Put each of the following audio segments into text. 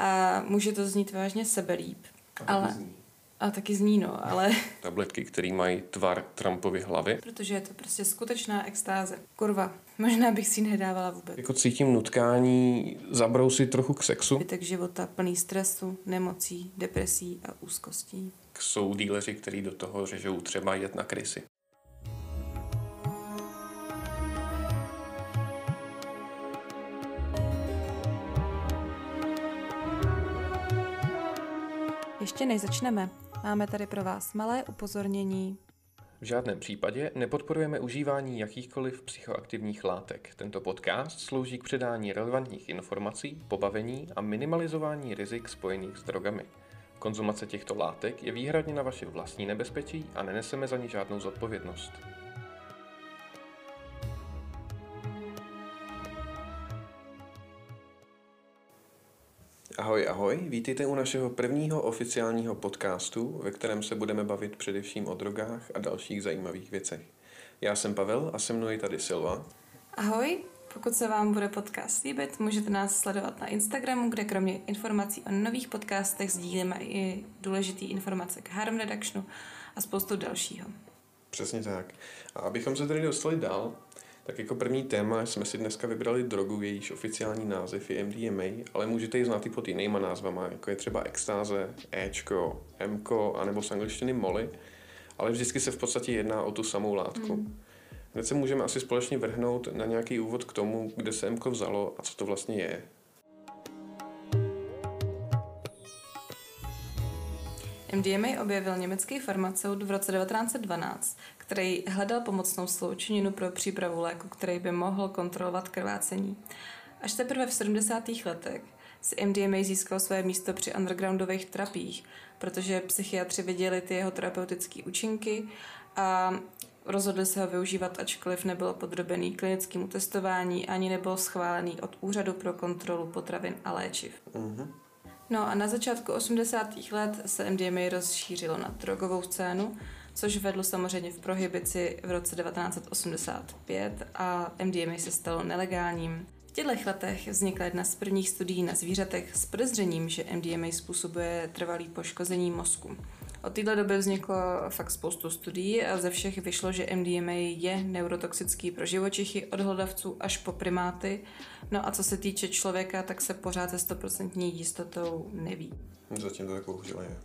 A může to znít vážně sebelíp. Ale, a taky zní, no, ale... Tabletky, které mají tvar Trumpovy hlavy. Protože je to prostě skutečná extáze. Kurva, možná bych si ji nedávala vůbec. Jako cítím nutkání zabrousit trochu k sexu. Zbytek života plný stresu, nemocí, depresí a úzkostí. Jsou díleři, kteří do toho řežou třeba jet na krysy. Ještě než začneme, máme tady pro vás malé upozornění. V žádném případě nepodporujeme užívání jakýchkoliv psychoaktivních látek. Tento podcast slouží k předání relevantních informací, pobavení a minimalizování rizik spojených s drogami. Konzumace těchto látek je výhradně na vaše vlastní nebezpečí a neneseme za ní žádnou zodpovědnost. Ahoj, ahoj, vítejte u našeho prvního oficiálního podcastu, ve kterém se budeme bavit především o drogách a dalších zajímavých věcech. Já jsem Pavel a se mnou je tady Silva. Ahoj, pokud se vám bude podcast líbit, můžete nás sledovat na Instagramu, kde kromě informací o nových podcastech sdílíme i důležité informace k Harm Reductionu a spoustu dalšího. Přesně tak. A abychom se tedy dostali dál, tak jako první téma jsme si dneska vybrali drogu, jejíž oficiální název je MDMA, ale můžete ji znát i pod jinýma názvama, jako je třeba extáze, Ečko, Mko, anebo z angličtiny Molly, ale vždycky se v podstatě jedná o tu samou látku. Mm. Hned se můžeme asi společně vrhnout na nějaký úvod k tomu, kde se Mko vzalo a co to vlastně je. MDMA objevil německý farmaceut v roce 1912, který hledal pomocnou sloučeninu pro přípravu léku, který by mohl kontrolovat krvácení. Až teprve v 70. letech si MDMA získal své místo při undergroundových terapiích, protože psychiatři viděli ty jeho terapeutické účinky a rozhodli se ho využívat, ačkoliv nebylo podrobený klinickému testování ani nebyl schválený od Úřadu pro kontrolu potravin a léčiv. Mm-hmm. No a na začátku 80. let se MDMA rozšířilo na drogovou scénu, což vedlo samozřejmě v prohibici v roce 1985 a MDMA se stalo nelegálním. V těchto letech vznikla jedna z prvních studií na zvířatech s podezřením, že MDMA způsobuje trvalý poškození mozku. Od této doby vzniklo fakt spoustu studií a ze všech vyšlo, že MDMA je neurotoxický pro živočichy od hlodavců až po primáty. No a co se týče člověka, tak se pořád se 100% jistotou neví. Zatím to tak bohužel je.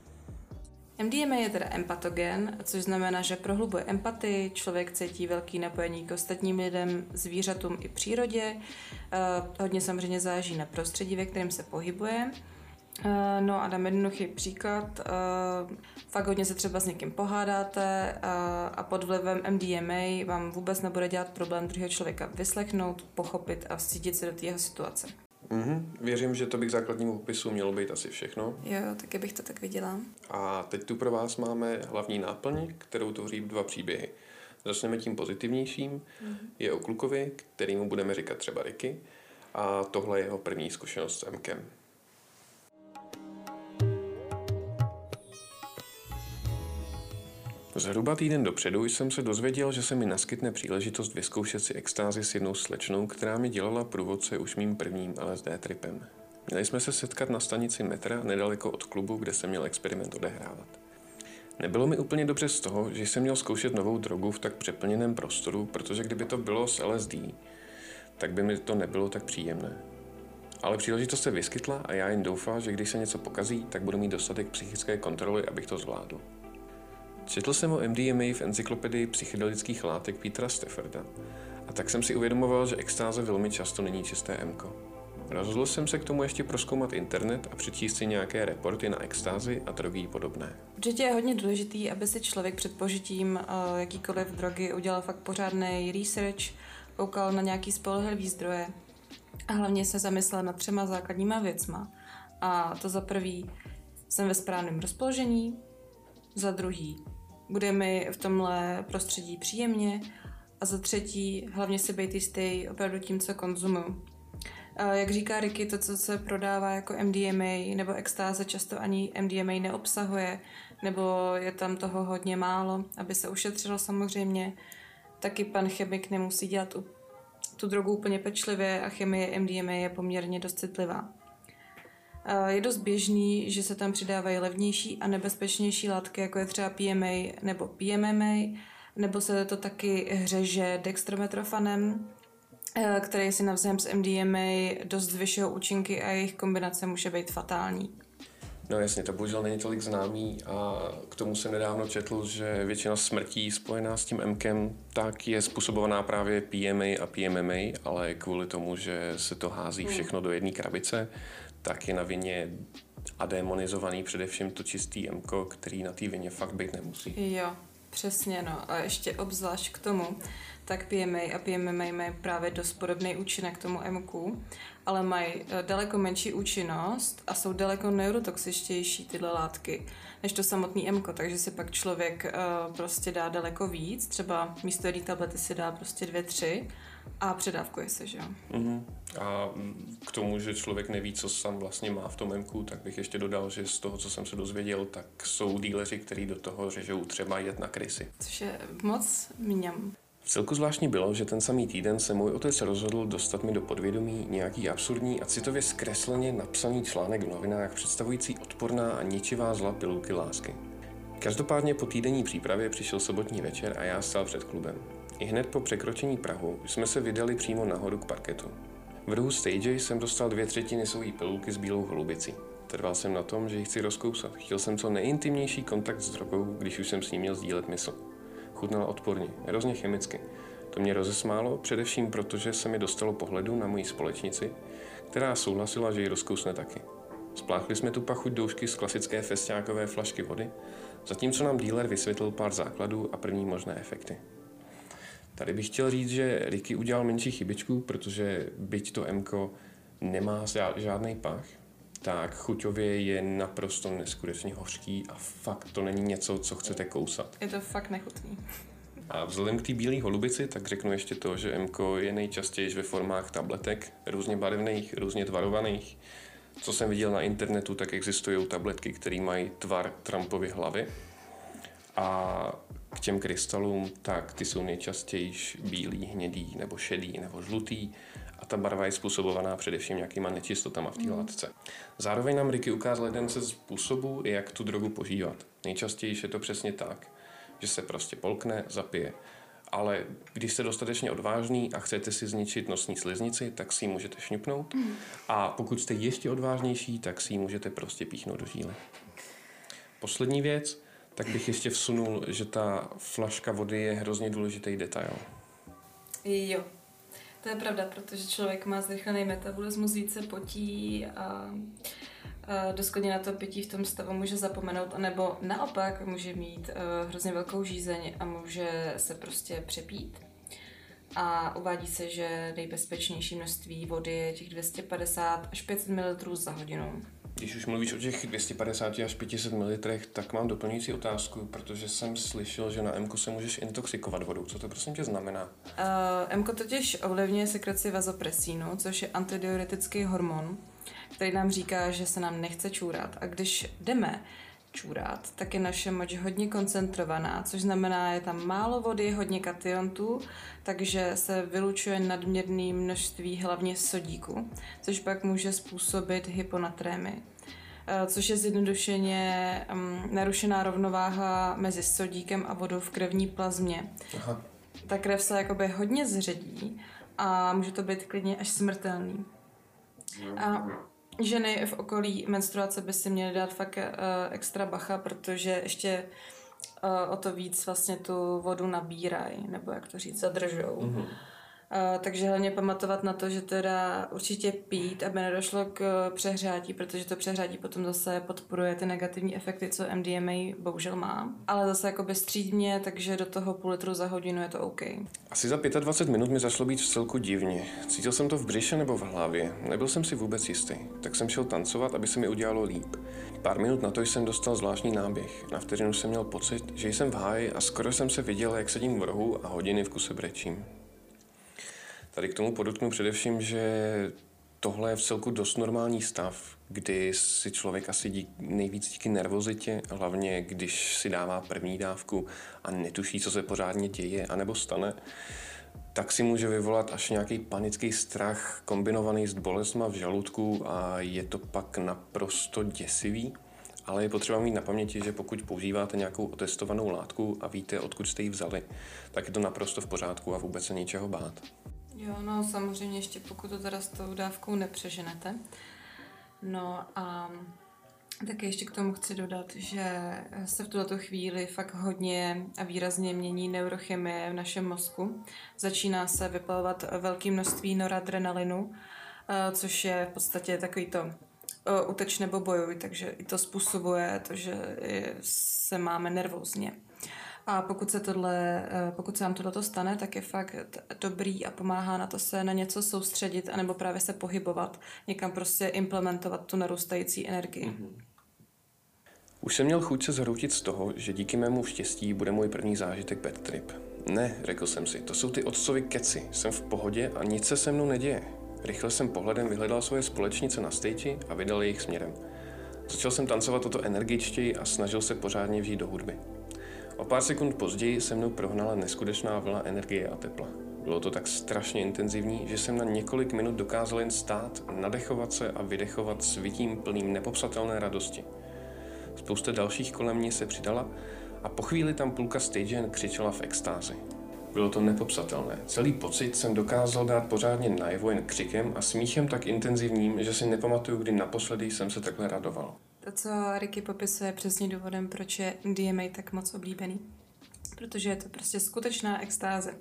MDMA je teda empatogen, což znamená, že prohlubuje empatii, člověk cítí velký napojení k ostatním lidem, zvířatům i přírodě. Uh, hodně samozřejmě záleží na prostředí, ve kterém se pohybuje. Uh, no a dám jednoduchý příklad. Uh, fakt hodně se třeba s někým pohádáte uh, a pod vlivem MDMA vám vůbec nebude dělat problém druhého člověka vyslechnout, pochopit a vcítit se do té jeho situace. Mm-hmm. Věřím, že to bych základnímu popisu mělo být asi všechno. Jo, taky bych to tak viděla. A teď tu pro vás máme hlavní náplň, kterou tvoří dva příběhy. Začneme tím pozitivnějším. Mm-hmm. Je o klukovi, kterýmu budeme říkat třeba Ricky. A tohle je jeho první zkušenost s MKem. Zhruba týden dopředu jsem se dozvěděl, že se mi naskytne příležitost vyzkoušet si extázi s jednou slečnou, která mi dělala průvodce už mým prvním LSD tripem. Měli jsme se setkat na stanici metra nedaleko od klubu, kde se měl experiment odehrávat. Nebylo mi úplně dobře z toho, že jsem měl zkoušet novou drogu v tak přeplněném prostoru, protože kdyby to bylo s LSD, tak by mi to nebylo tak příjemné. Ale příležitost se vyskytla a já jen doufal, že když se něco pokazí, tak budu mít dostatek psychické kontroly, abych to zvládl. Četl jsem o MDMA v encyklopedii psychedelických látek Petra Stafforda a tak jsem si uvědomoval, že extáze velmi často není čisté MKO. Rozhodl jsem se k tomu ještě proskoumat internet a přečíst si nějaké reporty na extázi a drogy podobné. Určitě je hodně důležitý, aby si člověk před požitím uh, jakýkoliv drogy udělal fakt pořádný research, koukal na nějaký spolehlivý zdroje a hlavně se zamyslel nad třema základníma věcma. A to za prvý, jsem ve správném rozpoložení, za druhý, bude mi v tomhle prostředí příjemně a za třetí hlavně si být jistý opravdu tím, co konzumuju. Jak říká Ricky, to, co se prodává jako MDMA nebo extáze, často ani MDMA neobsahuje, nebo je tam toho hodně málo, aby se ušetřilo samozřejmě. Taky pan chemik nemusí dělat tu drogu úplně pečlivě a chemie MDMA je poměrně dost citlivá. Je dost běžný, že se tam přidávají levnější a nebezpečnější látky, jako je třeba PMA nebo PMMA, nebo se to taky hřeže dextrometrofanem, eh, který si navzájem s MDMA dost zvyšují účinky a jejich kombinace může být fatální. No jasně, to bohužel není tolik známý a k tomu jsem nedávno četl, že většina smrtí spojená s tím MKem tak je způsobovaná právě PMA a PMMA, ale kvůli tomu, že se to hází hmm. všechno do jedné krabice, tak je na vině a demonizovaný především to čistý MKO, který na té vině fakt být nemusí. Jo, přesně no. A ještě obzvlášť k tomu, tak PMA a PMMA mají právě dost podobný účinek tomu MQ, ale mají eh, daleko menší účinnost a jsou daleko neurotoxičtější tyhle látky než to samotný MK, takže si pak člověk uh, prostě dá daleko víc, třeba místo jedné tablety si dá prostě dvě, tři a předávkuje se, že jo. Mm-hmm. A k tomu, že člověk neví, co sám vlastně má v tom MQ, tak bych ještě dodal, že z toho, co jsem se dozvěděl, tak jsou díleři, kteří do toho řežou třeba jet na krysy. Což je moc mňam. V celku zvláštní bylo, že ten samý týden se můj otec rozhodl dostat mi do podvědomí nějaký absurdní a citově zkresleně napsaný článek v novinách představující odporná a ničivá zla pilulky lásky. Každopádně po týdenní přípravě přišel sobotní večer a já stál před klubem. I hned po překročení Prahu jsme se vydali přímo nahoru k parketu. V rohu stage jsem dostal dvě třetiny svojí pilulky s bílou holubicí. Trval jsem na tom, že ji chci rozkousat. Chtěl jsem co nejintimnější kontakt s drogou, když už jsem s ním měl sdílet mysl. Chutnala odporně, hrozně chemicky. To mě rozesmálo, především proto, že se mi dostalo pohledu na moji společnici, která souhlasila, že ji rozkousne taky. Spláchli jsme tu pachuť doušky z klasické festiákové flašky vody, zatímco nám díler vysvětlil pár základů a první možné efekty. Tady bych chtěl říct, že Ricky udělal menší chybičku, protože byť to MKO nemá žádný pach, tak chuťově je naprosto neskutečně hořký a fakt to není něco, co chcete kousat. Je to fakt nechutný. A vzhledem k té bílé holubici, tak řeknu ještě to, že MKO je nejčastěji ve formách tabletek, různě barevných, různě tvarovaných. Co jsem viděl na internetu, tak existují tabletky, které mají tvar Trumpovy hlavy. A k těm krystalům, tak ty jsou nejčastěji bílý, hnědý, nebo šedý, nebo žlutý a ta barva je způsobovaná především nějakýma nečistotama v té mm. látce. Zároveň nám Ricky ukázal jeden ze způsobů, jak tu drogu požívat. Nejčastěji je to přesně tak, že se prostě polkne, zapije. Ale když jste dostatečně odvážný a chcete si zničit nosní sliznici, tak si ji můžete šňupnout. Mm. A pokud jste ještě odvážnější, tak si ji můžete prostě píchnout do žíly. Poslední věc, tak bych ještě vsunul, že ta flaška vody je hrozně důležitý detail. Jo, to je pravda, protože člověk má zrychlený metabolismus, více potí a, a doskodně na to pití v tom stavu může zapomenout, anebo naopak může mít uh, hrozně velkou žízeň a může se prostě přepít. A uvádí se, že nejbezpečnější množství vody je těch 250 až 500 ml za hodinu. Když už mluvíš o těch 250 až 500 ml, tak mám doplňující otázku, protože jsem slyšel, že na MK se můžeš intoxikovat vodou. Co to prosím tě znamená? Uh, MK totiž ovlivňuje sekreci vazopresínu, což je antidiuretický hormon, který nám říká, že se nám nechce čůrat. A když jdeme čůrat, tak je naše moč hodně koncentrovaná, což znamená, je tam málo vody, hodně kationtů, takže se vylučuje nadměrné množství hlavně sodíku, což pak může způsobit hyponatrémy eh, což je zjednodušeně um, narušená rovnováha mezi sodíkem a vodou v krevní plazmě. Aha. Ta krev se jakoby hodně zředí a může to být klidně až smrtelný. A ženy v okolí menstruace by si měly dát fakt uh, extra bacha, protože ještě uh, o to víc vlastně tu vodu nabírají, nebo jak to říct, zadržou. Mm-hmm. Takže hlavně pamatovat na to, že teda určitě pít, aby nedošlo k přehrátí, protože to přehrátí potom zase podporuje ty negativní efekty, co MDMA bohužel má. Ale zase jakoby střídně, takže do toho půl litru za hodinu je to OK. Asi za 25 minut mi zašlo být v celku divně. Cítil jsem to v břiše nebo v hlavě. Nebyl jsem si vůbec jistý. Tak jsem šel tancovat, aby se mi udělalo líp. Pár minut na to jsem dostal zvláštní náběh. Na vteřinu jsem měl pocit, že jsem v háji a skoro jsem se viděl, jak sedím v rohu a hodiny v kuse brečím. Tady k tomu podotknu především, že tohle je v celku dost normální stav, kdy si člověk asi dík, nejvíc díky nervozitě, hlavně když si dává první dávku a netuší, co se pořádně děje anebo stane, tak si může vyvolat až nějaký panický strach kombinovaný s bolestma v žaludku a je to pak naprosto děsivý. Ale je potřeba mít na paměti, že pokud používáte nějakou otestovanou látku a víte, odkud jste ji vzali, tak je to naprosto v pořádku a vůbec se ničeho bát. Jo, no samozřejmě ještě pokud to teda s tou dávkou nepřeženete. No a taky ještě k tomu chci dodat, že se v tuto chvíli fakt hodně a výrazně mění neurochemie v našem mozku. Začíná se vypalovat velké množství noradrenalinu, eh, což je v podstatě takový to eh, uteč nebo bojuj, takže i to způsobuje to, že se máme nervózně. A pokud se, tohle, eh, pokud se nám tohle stane, tak je fakt dobrý a pomáhá na to se na něco soustředit, anebo právě se pohybovat, někam prostě implementovat tu narůstající energii. Mm-hmm. Už jsem měl chuť se zhroutit z toho, že díky mému štěstí bude můj první zážitek bad trip. Ne, řekl jsem si, to jsou ty otcovi keci. Jsem v pohodě a nic se se mnou neděje. Rychle jsem pohledem vyhledal svoje společnice na stage a vydal jejich směrem. Začal jsem tancovat toto energičtěji a snažil se pořádně vžít do hudby. O pár sekund později se mnou prohnala neskutečná vlna energie a tepla. Bylo to tak strašně intenzivní, že jsem na několik minut dokázal jen stát, nadechovat se a vydechovat svitím plným nepopsatelné radosti. Spousta dalších kolem mě se přidala a po chvíli tam půlka stage jen křičela v extázi. Bylo to nepopsatelné. Celý pocit jsem dokázal dát pořádně najevo jen křikem a smíchem tak intenzivním, že si nepamatuju, kdy naposledy jsem se takhle radoval. To, co Ricky popisuje, je přesně důvodem, proč je DMA tak moc oblíbený. Protože je to prostě skutečná extáze.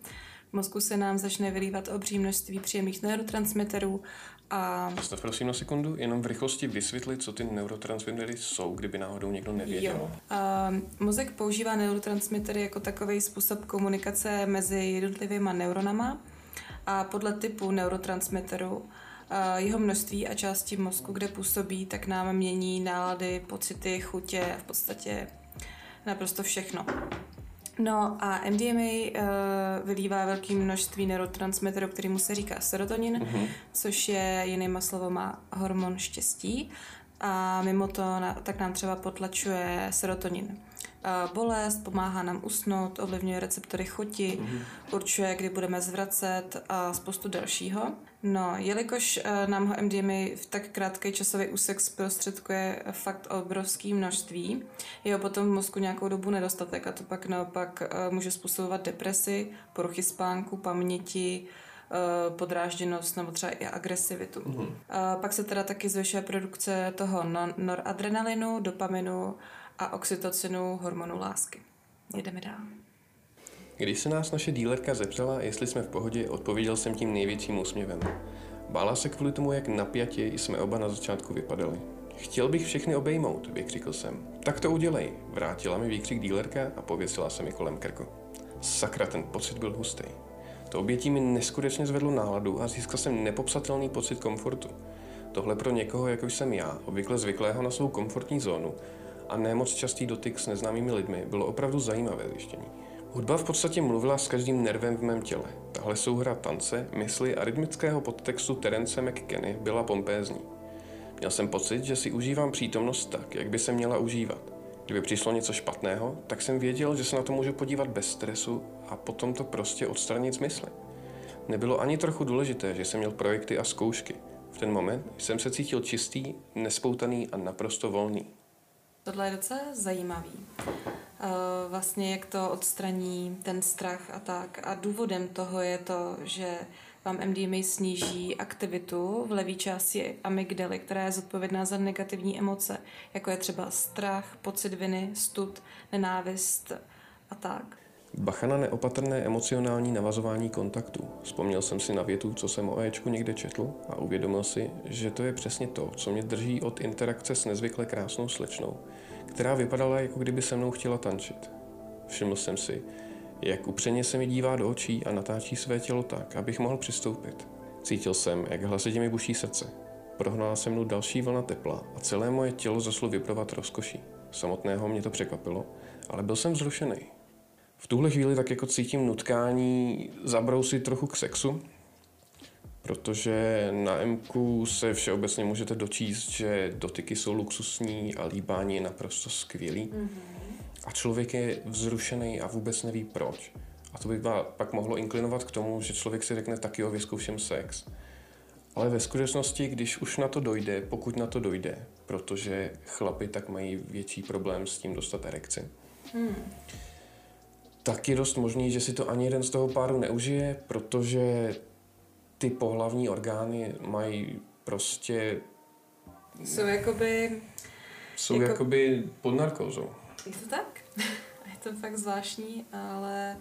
V mozku se nám začne vylívat obří množství příjemných neurotransmiterů a... Zastav prosím na sekundu, jenom v rychlosti vysvětlit, co ty neurotransmitery jsou, kdyby náhodou někdo nevěděl. Jo. A, mozek používá neurotransmitery jako takový způsob komunikace mezi jednotlivými neuronama a podle typu neurotransmiteru jeho množství a části mozku, kde působí, tak nám mění nálady, pocity, chutě, v podstatě naprosto všechno. No a MDMA uh, eh, vylívá velké množství neurotransmiterů, kterýmu se říká serotonin, uh-huh. což je jinýma slovama hormon štěstí. A mimo to na, tak nám třeba potlačuje serotonin bolest, pomáhá nám usnout, ovlivňuje receptory chuti, mm-hmm. určuje, kdy budeme zvracet a spoustu dalšího. No, jelikož e, nám ho MDMA v tak krátký časový úsek zprostředkuje fakt obrovský množství, jeho potom v mozku nějakou dobu nedostatek a to pak naopak e, může způsobovat depresi, poruchy spánku, paměti, e, podrážděnost nebo třeba i agresivitu. Mm-hmm. Pak se teda taky zvyšuje produkce toho noradrenalinu, dopaminu a oxytocinu, hormonu lásky. Jedeme dál. Když se nás naše dílerka zeptala, jestli jsme v pohodě, odpověděl jsem tím největším úsměvem. Bála se kvůli tomu, jak napjatě jsme oba na začátku vypadali. Chtěl bych všechny obejmout, vykřikl jsem. Tak to udělej, vrátila mi výkřik dílerka a pověsila se mi kolem krku. Sakra, ten pocit byl hustý. To obětí mi neskutečně zvedlo náladu a získal jsem nepopsatelný pocit komfortu. Tohle pro někoho, jako jsem já, obvykle zvyklého na svou komfortní zónu, a nemoc častý dotyk s neznámými lidmi bylo opravdu zajímavé zjištění. Hudba v podstatě mluvila s každým nervem v mém těle. Tahle souhra tance, mysli a rytmického podtextu Terence McKenny byla pompézní. Měl jsem pocit, že si užívám přítomnost tak, jak by se měla užívat. Kdyby přišlo něco špatného, tak jsem věděl, že se na to můžu podívat bez stresu a potom to prostě odstranit z mysli. Nebylo ani trochu důležité, že jsem měl projekty a zkoušky. V ten moment jsem se cítil čistý, nespoutaný a naprosto volný. Tohle je docela zajímavý. Eh, vlastně jak to odstraní ten strach a tak. A důvodem toho je to, že vám MDMA sníží aktivitu v levé části amygdaly, která je zodpovědná za negativní emoce, jako je třeba strach, pocit viny, stud, nenávist a tak. Bacha na neopatrné emocionální navazování kontaktu. Vzpomněl jsem si na větu, co jsem o Ečku někde četl a uvědomil si, že to je přesně to, co mě drží od interakce s nezvykle krásnou slečnou, která vypadala, jako kdyby se mnou chtěla tančit. Všiml jsem si, jak upřeně se mi dívá do očí a natáčí své tělo tak, abych mohl přistoupit. Cítil jsem, jak hlasitě mi buší srdce. Prohnala se mnou další vlna tepla a celé moje tělo zaslo vyprovat rozkoší. Samotného mě to překvapilo, ale byl jsem vzrušený. V tuhle chvíli tak jako cítím nutkání zabrousit trochu k sexu, protože na MQ se všeobecně můžete dočíst, že dotyky jsou luxusní a líbání je naprosto skvělý. Mm-hmm. A člověk je vzrušený a vůbec neví proč. A to by pak mohlo inklinovat k tomu, že člověk si řekne, taky jo, vyzkouším sex. Ale ve skutečnosti, když už na to dojde, pokud na to dojde, protože chlapi tak mají větší problém s tím dostat erekci, hmm. tak je dost možný, že si to ani jeden z toho páru neužije, protože ty pohlavní orgány mají prostě... Jsou jakoby... Jsou jako... jakoby pod narkózou. Je to tak? je to fakt zvláštní, ale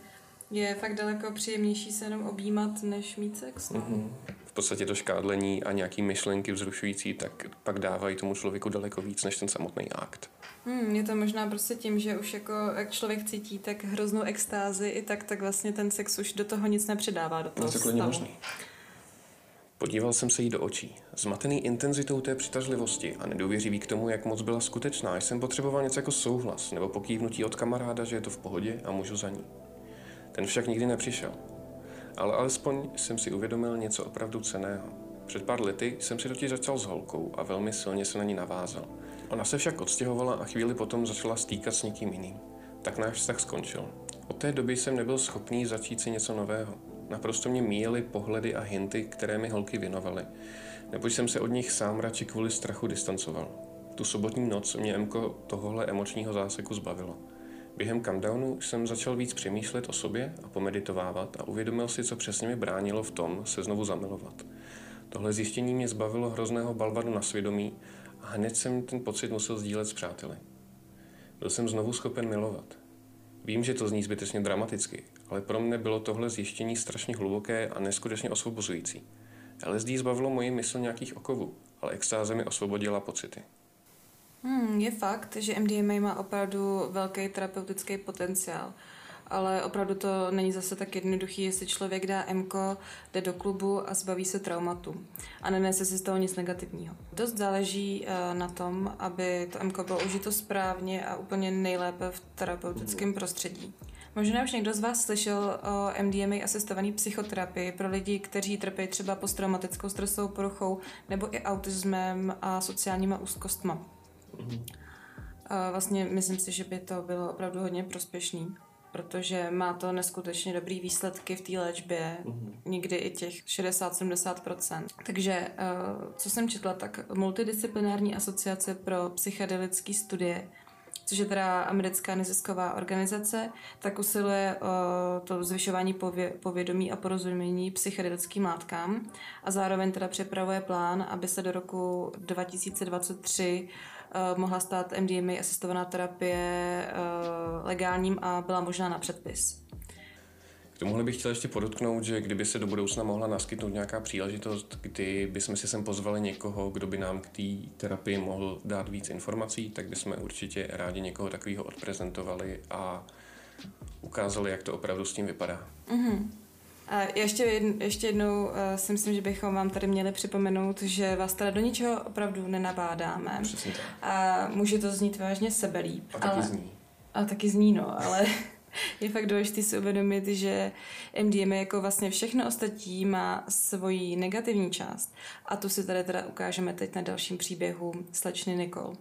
je fakt daleko příjemnější se jenom objímat, než mít sex. No. Mm-hmm. V podstatě to škádlení a nějaký myšlenky vzrušující, tak pak dávají tomu člověku daleko víc než ten samotný akt. Hmm, je to možná prostě tím, že už jako jak člověk cítí tak hroznou extázi i tak, tak vlastně ten sex už do toho nic nepřidává, do toho no, stavu. Možný. Podíval jsem se jí do očí. Zmatený intenzitou té přitažlivosti a nedůvěřivý k tomu, jak moc byla skutečná, jsem potřeboval něco jako souhlas nebo pokývnutí od kamaráda, že je to v pohodě a můžu za ní. Ten však nikdy nepřišel. Ale alespoň jsem si uvědomil něco opravdu ceného. Před pár lety jsem si totiž začal s holkou a velmi silně se na ní navázal. Ona se však odstěhovala a chvíli potom začala stýkat s někým jiným. Tak náš vztah skončil. Od té doby jsem nebyl schopný začít si něco nového. Naprosto mě míjely pohledy a hinty, které mi holky věnovaly. Neboť jsem se od nich sám radši kvůli strachu distancoval. Tu sobotní noc mě Mko tohohle emočního záseku zbavilo. Během countdownu jsem začal víc přemýšlet o sobě a pomeditovávat a uvědomil si, co přesně mi bránilo v tom se znovu zamilovat. Tohle zjištění mě zbavilo hrozného balvadu na svědomí a hned jsem ten pocit musel sdílet s přáteli. Byl jsem znovu schopen milovat. Vím, že to zní zbytečně dramaticky, ale pro mne bylo tohle zjištění strašně hluboké a neskutečně osvobozující. LSD zbavilo moji mysl nějakých okovů, ale extáze mi osvobodila pocity. Hmm, je fakt, že MDMA má opravdu velký terapeutický potenciál. Ale opravdu to není zase tak jednoduchý, jestli člověk dá MKO, jde do klubu a zbaví se traumatu a nenese si z toho nic negativního. Dost záleží uh, na tom, aby to MKO bylo užito správně a úplně nejlépe v terapeutickém prostředí. Možná už někdo z vás slyšel o MDMA asistované psychoterapii pro lidi, kteří trpí třeba posttraumatickou stresovou poruchou nebo i autismem a sociálníma úzkostma. Mm-hmm. A vlastně myslím si, že by to bylo opravdu hodně prospěšný, protože má to neskutečně dobrý výsledky v té léčbě, mm-hmm. někdy i těch 60-70%. Takže eh, co jsem četla, tak multidisciplinární asociace pro psychedelické studie což je teda americká nezisková organizace, tak usiluje o to zvyšování pově- povědomí a porozumění psychedelickým látkám a zároveň teda připravuje plán, aby se do roku 2023 uh, mohla stát MDMA asistovaná terapie uh, legálním a byla možná na předpis. K tomuhle bych chtěl ještě podotknout, že kdyby se do budoucna mohla naskytnout nějaká příležitost, kdy bychom si sem pozvali někoho, kdo by nám k té terapii mohl dát víc informací, tak bychom určitě rádi někoho takového odprezentovali a ukázali, jak to opravdu s tím vypadá. Mm-hmm. A ještě, jedn, ještě jednou uh, si myslím, že bychom vám tady měli připomenout, že vás teda do ničeho opravdu nenabádáme. Přesně tak. A může to znít vážně sebelíp. A taky ale, zní. A taky zní, no, ale je fakt důležité si uvědomit, že MDMA jako vlastně všechno ostatní má svoji negativní část. A tu si tady teda ukážeme teď na dalším příběhu slečny Nicole.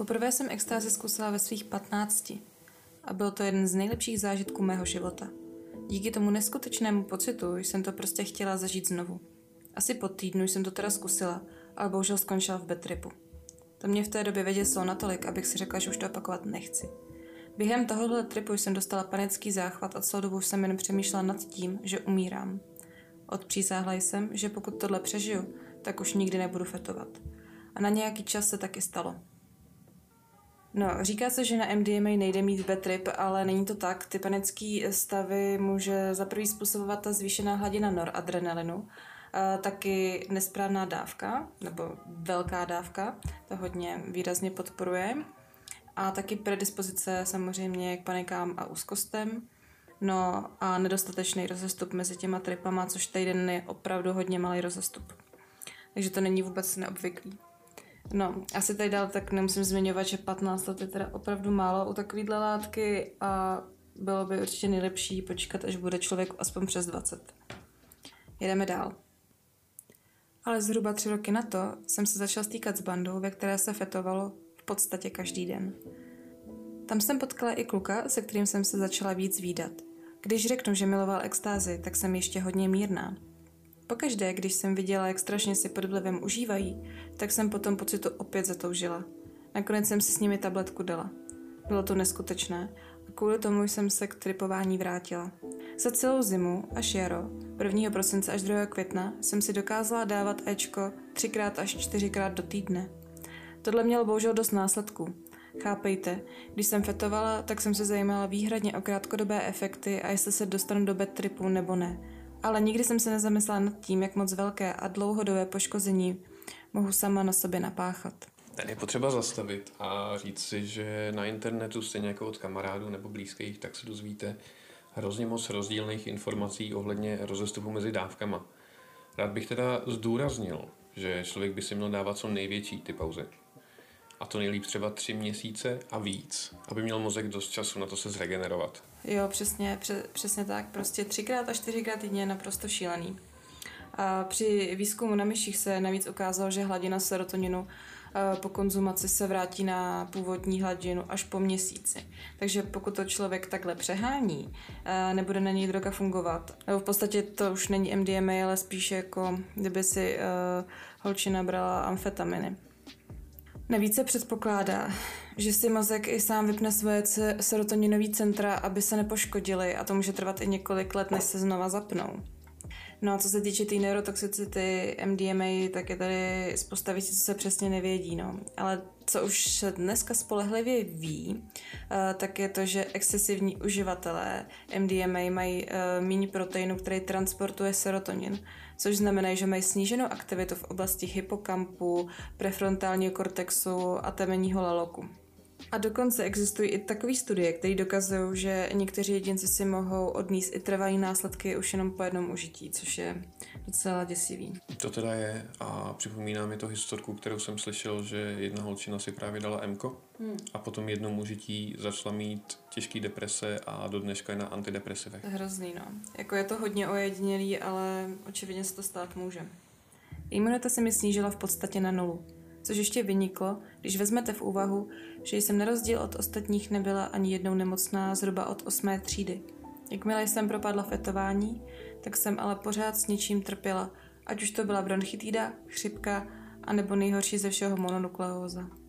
Poprvé jsem extázi zkusila ve svých 15 a byl to jeden z nejlepších zážitků mého života. Díky tomu neskutečnému pocitu jsem to prostě chtěla zažít znovu. Asi po týdnu jsem to teda zkusila, ale bohužel skončila v betripu. To mě v té době vyděsilo natolik, abych si řekla, že už to opakovat nechci. Během tohohle tripu jsem dostala panický záchvat a celou dobu jsem jen přemýšlela nad tím, že umírám. Odpřísáhla jsem, že pokud tohle přežiju, tak už nikdy nebudu fetovat. A na nějaký čas se taky stalo. No, říká se, že na MDMA nejde mít bad trip, ale není to tak. Ty panické stavy může za prvý způsobovat ta zvýšená hladina noradrenalinu, taky nesprávná dávka, nebo velká dávka, to hodně výrazně podporuje. A taky predispozice samozřejmě k panikám a úzkostem. No a nedostatečný rozestup mezi těma tripama, což týden je opravdu hodně malý rozestup. Takže to není vůbec neobvyklý. No, asi tady dál tak nemusím zmiňovat, že 15 let je teda opravdu málo u takovýhle látky a bylo by určitě nejlepší počkat, až bude člověk aspoň přes 20. Jedeme dál. Ale zhruba tři roky na to jsem se začal stýkat s bandou, ve které se fetovalo v podstatě každý den. Tam jsem potkala i kluka, se kterým jsem se začala víc výdat. Když řeknu, že miloval extázy, tak jsem ještě hodně mírná. Pokaždé, když jsem viděla, jak strašně si pod vlivem užívají, tak jsem potom pocitu opět zatoužila. Nakonec jsem si s nimi tabletku dala. Bylo to neskutečné a kvůli tomu jsem se k tripování vrátila. Za celou zimu až jaro, 1. prosince až 2. května, jsem si dokázala dávat Ečko třikrát až čtyřikrát do týdne. Tohle mělo bohužel dost následků. Chápejte, když jsem fetovala, tak jsem se zajímala výhradně o krátkodobé efekty a jestli se dostanu do bed tripu nebo ne. Ale nikdy jsem se nezamyslela nad tím, jak moc velké a dlouhodobé poškození mohu sama na sobě napáchat. Je potřeba zastavit a říct si, že na internetu, stejně jako od kamarádů nebo blízkých, tak se dozvíte hrozně moc rozdílných informací ohledně rozestupu mezi dávkama. Rád bych teda zdůraznil, že člověk by si měl dávat co největší ty pauzy. A to nejlíp třeba tři měsíce a víc, aby měl mozek dost času na to se zregenerovat. Jo, přesně, pře- přesně tak. Prostě třikrát a čtyřikrát týdně je naprosto šílený. A při výzkumu na myších se navíc ukázalo, že hladina serotoninu po konzumaci se vrátí na původní hladinu až po měsíci. Takže pokud to člověk takhle přehání, nebude na něj droga fungovat, v podstatě to už není MDMA, ale spíš jako kdyby si holčina brala amfetaminy. Navíc se předpokládá, že si mozek i sám vypne svoje serotoninové centra, aby se nepoškodili a to může trvat i několik let, než se znova zapnou. No a co se týče té tý neurotoxicity MDMA, tak je tady spousta věcí, co se přesně nevědí, no. Ale co už se dneska spolehlivě ví, eh, tak je to, že excesivní uživatelé MDMA mají eh, méně proteinu, který transportuje serotonin, což znamená, že mají sníženou aktivitu v oblasti hypokampu, prefrontálního kortexu a temenního laloku. A dokonce existují i takové studie, které dokazují, že někteří jedinci si mohou odníst i trvalé následky už jenom po jednom užití, což je docela děsivý. To teda je a připomíná mi to historku, kterou jsem slyšel, že jedna holčina si právě dala MKO hmm. a potom jednom užití začala mít těžké deprese a do dneška je na antidepresivech. Hrozný, no. Jako je to hodně ojedinělý, ale očividně se to stát může. Imunita se mi snížila v podstatě na nulu což ještě vyniklo, když vezmete v úvahu, že jsem na rozdíl od ostatních nebyla ani jednou nemocná zhruba od osmé třídy. Jakmile jsem propadla fetování, tak jsem ale pořád s něčím trpěla, ať už to byla bronchitída, chřipka, anebo nejhorší ze všeho mononukleóza.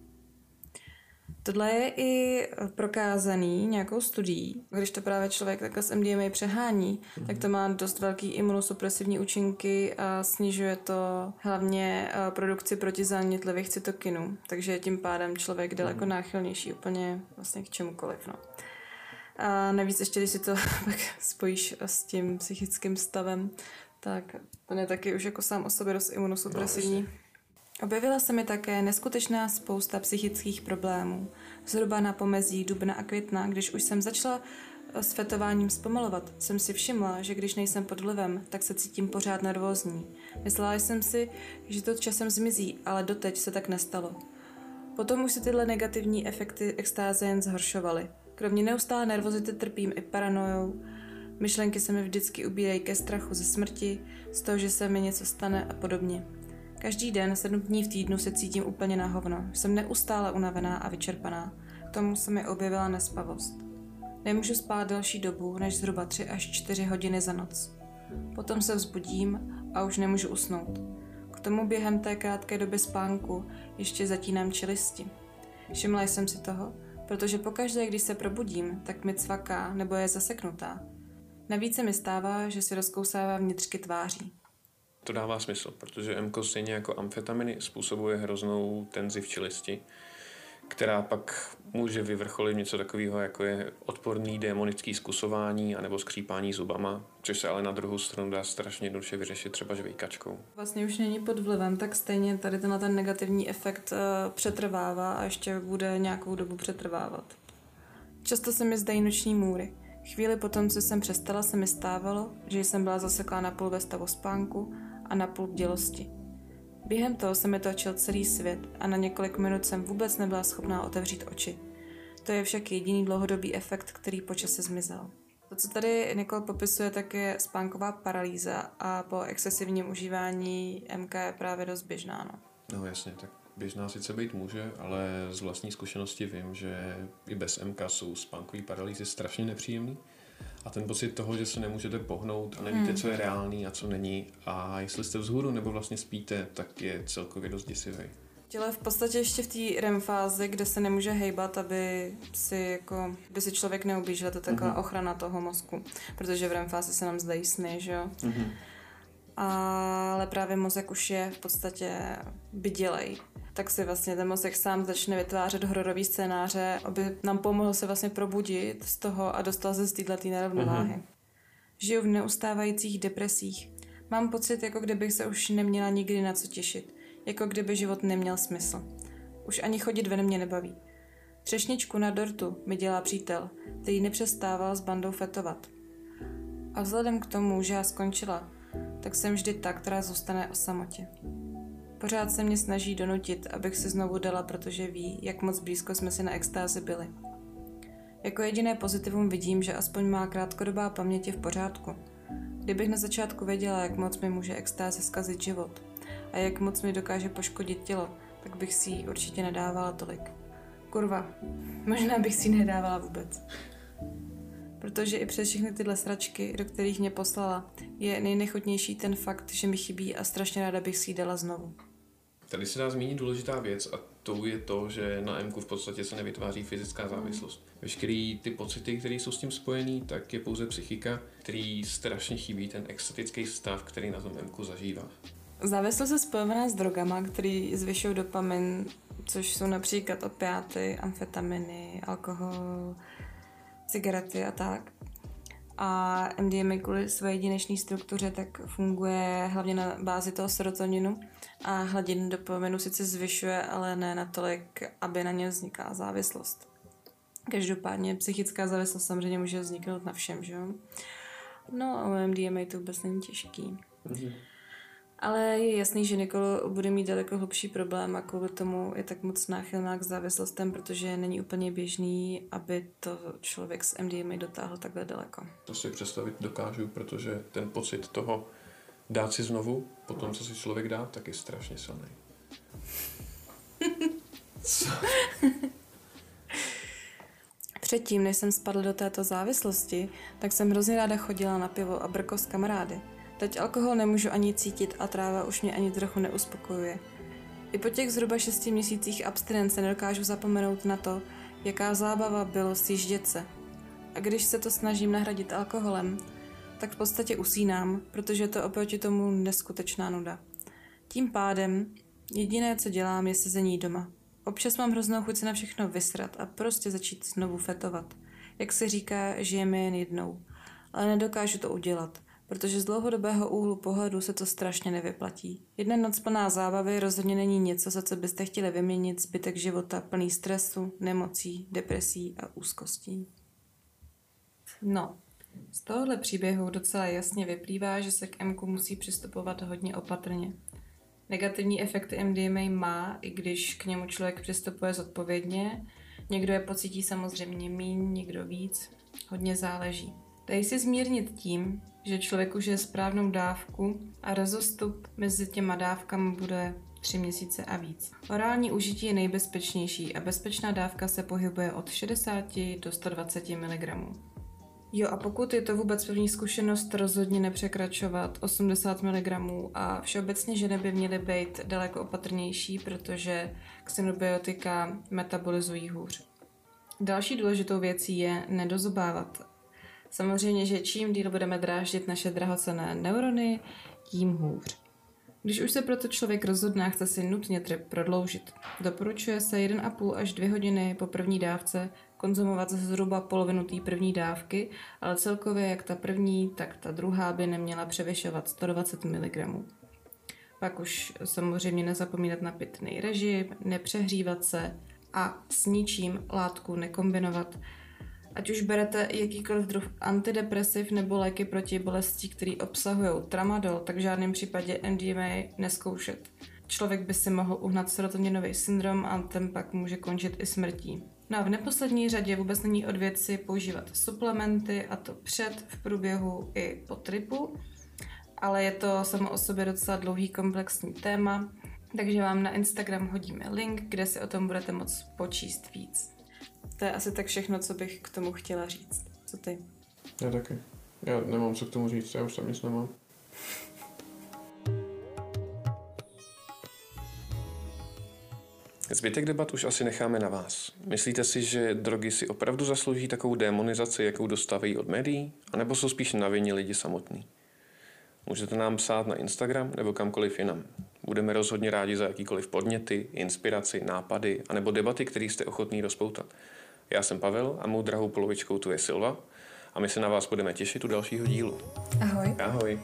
Tohle je i prokázaný nějakou studií. Když to právě člověk takhle s MDMA přehání, mm-hmm. tak to má dost velký imunosupresivní účinky a snižuje to hlavně eh, produkci protizánětlivých cytokinů. Takže tím pádem člověk daleko mm-hmm. náchylnější úplně vlastně k čemukoliv. No. A navíc ještě, když si to pak spojíš s tím psychickým stavem, tak ten je taky už jako sám o sobě dost imunosupresivní. No, Objevila se mi také neskutečná spousta psychických problémů. Zhruba na pomezí dubna a května, když už jsem začala eh, s fetováním zpomalovat, jsem si všimla, že když nejsem pod vlivem, tak se cítím pořád nervózní. Myslela jsem si, že to časem zmizí, ale doteď se tak nestalo. Potom už se tyhle negativní efekty extáze jen zhoršovaly. Kromě neustále nervozity trpím i paranojou, myšlenky se mi vždycky ubírají ke strachu ze smrti, z toho, že se mi něco stane a podobně. Každý den, sedm dní v týdnu se cítím úplně na hovno. Jsem neustále unavená a vyčerpaná. K tomu se mi objevila nespavost. Nemůžu spát delší dobu než zhruba 3 až 4 hodiny za noc. Potom se vzbudím a už nemůžu usnout. K tomu během té krátké doby spánku ještě zatínám čelisti. Všimla jsem si toho, protože pokaždé, když se probudím, tak mi cvaká nebo je zaseknutá. Navíc se mi stává, že si rozkousává vnitřky tváří. To dává smysl, protože MKO stejně jako amfetaminy způsobuje hroznou tenzi v čelisti, která pak může vyvrcholit něco takového, jako je odporný démonický zkusování anebo skřípání zubama, což se ale na druhou stranu dá strašně jednoduše vyřešit třeba žvejkačkou. Vlastně už není pod vlivem, tak stejně tady tenhle ten negativní efekt uh, přetrvává a ještě bude nějakou dobu přetrvávat. Často se mi zdají noční můry. Chvíli potom, co jsem přestala, se mi stávalo, že jsem byla zaseklá na půl ve stavu spánku a napůl bdělosti. Během toho se mi točil celý svět a na několik minut jsem vůbec nebyla schopná otevřít oči. To je však jediný dlouhodobý efekt, který po čase zmizel. To, co tady Nikol popisuje, tak je spánková paralýza a po excesivním užívání MK je právě dost běžná. No, no jasně, tak běžná sice být může, ale z vlastní zkušenosti vím, že i bez MK jsou spánkový paralýzy strašně nepříjemný. A ten pocit toho, že se nemůžete pohnout a nevíte, hmm. co je reálný a co není. A jestli jste vzhůru nebo vlastně spíte, tak je celkově dost děsivý. Tělo v podstatě ještě v té REM fázi, kde se nemůže hejbat, aby si, jako, aby si člověk neublížil, to je taková mm-hmm. ochrana toho mozku, protože v REM fázi se nám zdají sny, že jo. Mm-hmm. Ale právě mozek už je v podstatě bydělej. Tak si vlastně ten mozek sám začne vytvářet hororový scénáře, aby nám pomohl se vlastně probudit z toho a dostal se z této nerovnováhy. Mm-hmm. Žiju v neustávajících depresích. Mám pocit, jako kdybych se už neměla nikdy na co těšit jako kdyby život neměl smysl. Už ani chodit ven mě nebaví. Třešničku na dortu mi dělá přítel, který nepřestával s bandou fetovat. A vzhledem k tomu, že já skončila, tak jsem vždy ta, která zůstane o samotě. Pořád se mě snaží donutit, abych si znovu dala, protože ví, jak moc blízko jsme si na extázi byli. Jako jediné pozitivum vidím, že aspoň má krátkodobá paměť v pořádku. Kdybych na začátku věděla, jak moc mi může extáze zkazit život – a jak moc mi dokáže poškodit tělo, tak bych si ji určitě nedávala tolik. Kurva, možná bych si ji nedávala vůbec. Protože i přes všechny tyhle sračky, do kterých mě poslala, je nejnechutnější ten fakt, že mi chybí a strašně ráda bych si ji dala znovu. Tady se dá zmínit důležitá věc a to je to, že na MK v podstatě se nevytváří fyzická závislost. Veškerý ty pocity, které jsou s tím spojený, tak je pouze psychika, který strašně chybí ten extatický stav, který na tom MK zažívá. Závislost je spojená s drogama, které zvyšují dopamin, což jsou například opiáty, amfetaminy, alkohol, cigarety a tak. A MDMA kvůli své jedinečné struktuře tak funguje hlavně na bázi toho serotoninu a hladinu dopaminu sice zvyšuje, ale ne natolik, aby na ně vznikala závislost. Každopádně psychická závislost samozřejmě může vzniknout na všem, že jo? No a u MDMA to vůbec není těžký. Mm-hmm. Ale je jasný, že Nikolo bude mít daleko hlubší problém a kvůli tomu je tak moc náchylná k závislostem, protože není úplně běžný, aby to člověk s MDMA dotáhl takhle daleko. To si představit dokážu, protože ten pocit toho dát si znovu, po tom, co si člověk dá, tak je strašně silný. Předtím, než jsem spadl do této závislosti, tak jsem hrozně ráda chodila na pivo a brko s kamarády. Teď alkohol nemůžu ani cítit a tráva už mě ani trochu neuspokojuje. I po těch zhruba šesti měsících abstinence nedokážu zapomenout na to, jaká zábava bylo sjíždět se. A když se to snažím nahradit alkoholem, tak v podstatě usínám, protože je to oproti tomu neskutečná nuda. Tím pádem jediné, co dělám, je sezení doma. Občas mám hroznou chuť se na všechno vysrat a prostě začít znovu fetovat. Jak se říká, žijeme jen jednou. Ale nedokážu to udělat – protože z dlouhodobého úhlu pohledu se to strašně nevyplatí. Jedna noc plná zábavy rozhodně není něco, za co byste chtěli vyměnit zbytek života plný stresu, nemocí, depresí a úzkostí. No, z tohohle příběhu docela jasně vyplývá, že se k MK musí přistupovat hodně opatrně. Negativní efekty MDMA má, i když k němu člověk přistupuje zodpovědně. Někdo je pocítí samozřejmě míň, někdo víc. Hodně záleží. Dají si zmírnit tím, že člověk užije správnou dávku a rozostup mezi těma dávkami bude tři měsíce a víc. Orální užití je nejbezpečnější a bezpečná dávka se pohybuje od 60 do 120 mg. Jo a pokud je to vůbec první zkušenost, rozhodně nepřekračovat 80 mg a všeobecně ženy by měly být daleko opatrnější, protože xenobiotika metabolizují hůř. Další důležitou věcí je nedozobávat Samozřejmě, že čím díl budeme dráždit naše drahocené neurony, tím hůř. Když už se proto člověk rozhodne a chce si nutně trip prodloužit, doporučuje se 1,5 až 2 hodiny po první dávce konzumovat zhruba polovinu té první dávky, ale celkově jak ta první, tak ta druhá by neměla převyšovat 120 mg. Pak už samozřejmě nezapomínat na pitný režim, nepřehřívat se a s ničím látku nekombinovat, Ať už berete jakýkoliv druh antidepresiv nebo léky proti bolesti, které obsahují tramadol, tak v žádném případě MDMA neskoušet. Člověk by si mohl uhnat serotoninový syndrom a ten pak může končit i smrtí. No a v neposlední řadě vůbec není od věci používat suplementy a to před, v průběhu i po tripu, ale je to samo o sobě docela dlouhý komplexní téma Takže vám na Instagram hodíme link, kde si o tom budete moct počíst víc. To je asi tak všechno, co bych k tomu chtěla říct. Co ty? Já taky. Já nemám co k tomu říct, já už tam nic nemám. Zbytek debat už asi necháme na vás. Myslíte si, že drogy si opravdu zaslouží takovou demonizaci, jakou dostávají od médií? A nebo jsou spíš na vině lidi samotní? Můžete nám psát na Instagram nebo kamkoliv jinam. Budeme rozhodně rádi za jakýkoliv podněty, inspiraci, nápady a nebo debaty, které jste ochotní rozpoutat. Já jsem Pavel a mou drahou polovičkou tu je Silva a my se na vás budeme těšit u dalšího dílu. Ahoj. Ahoj.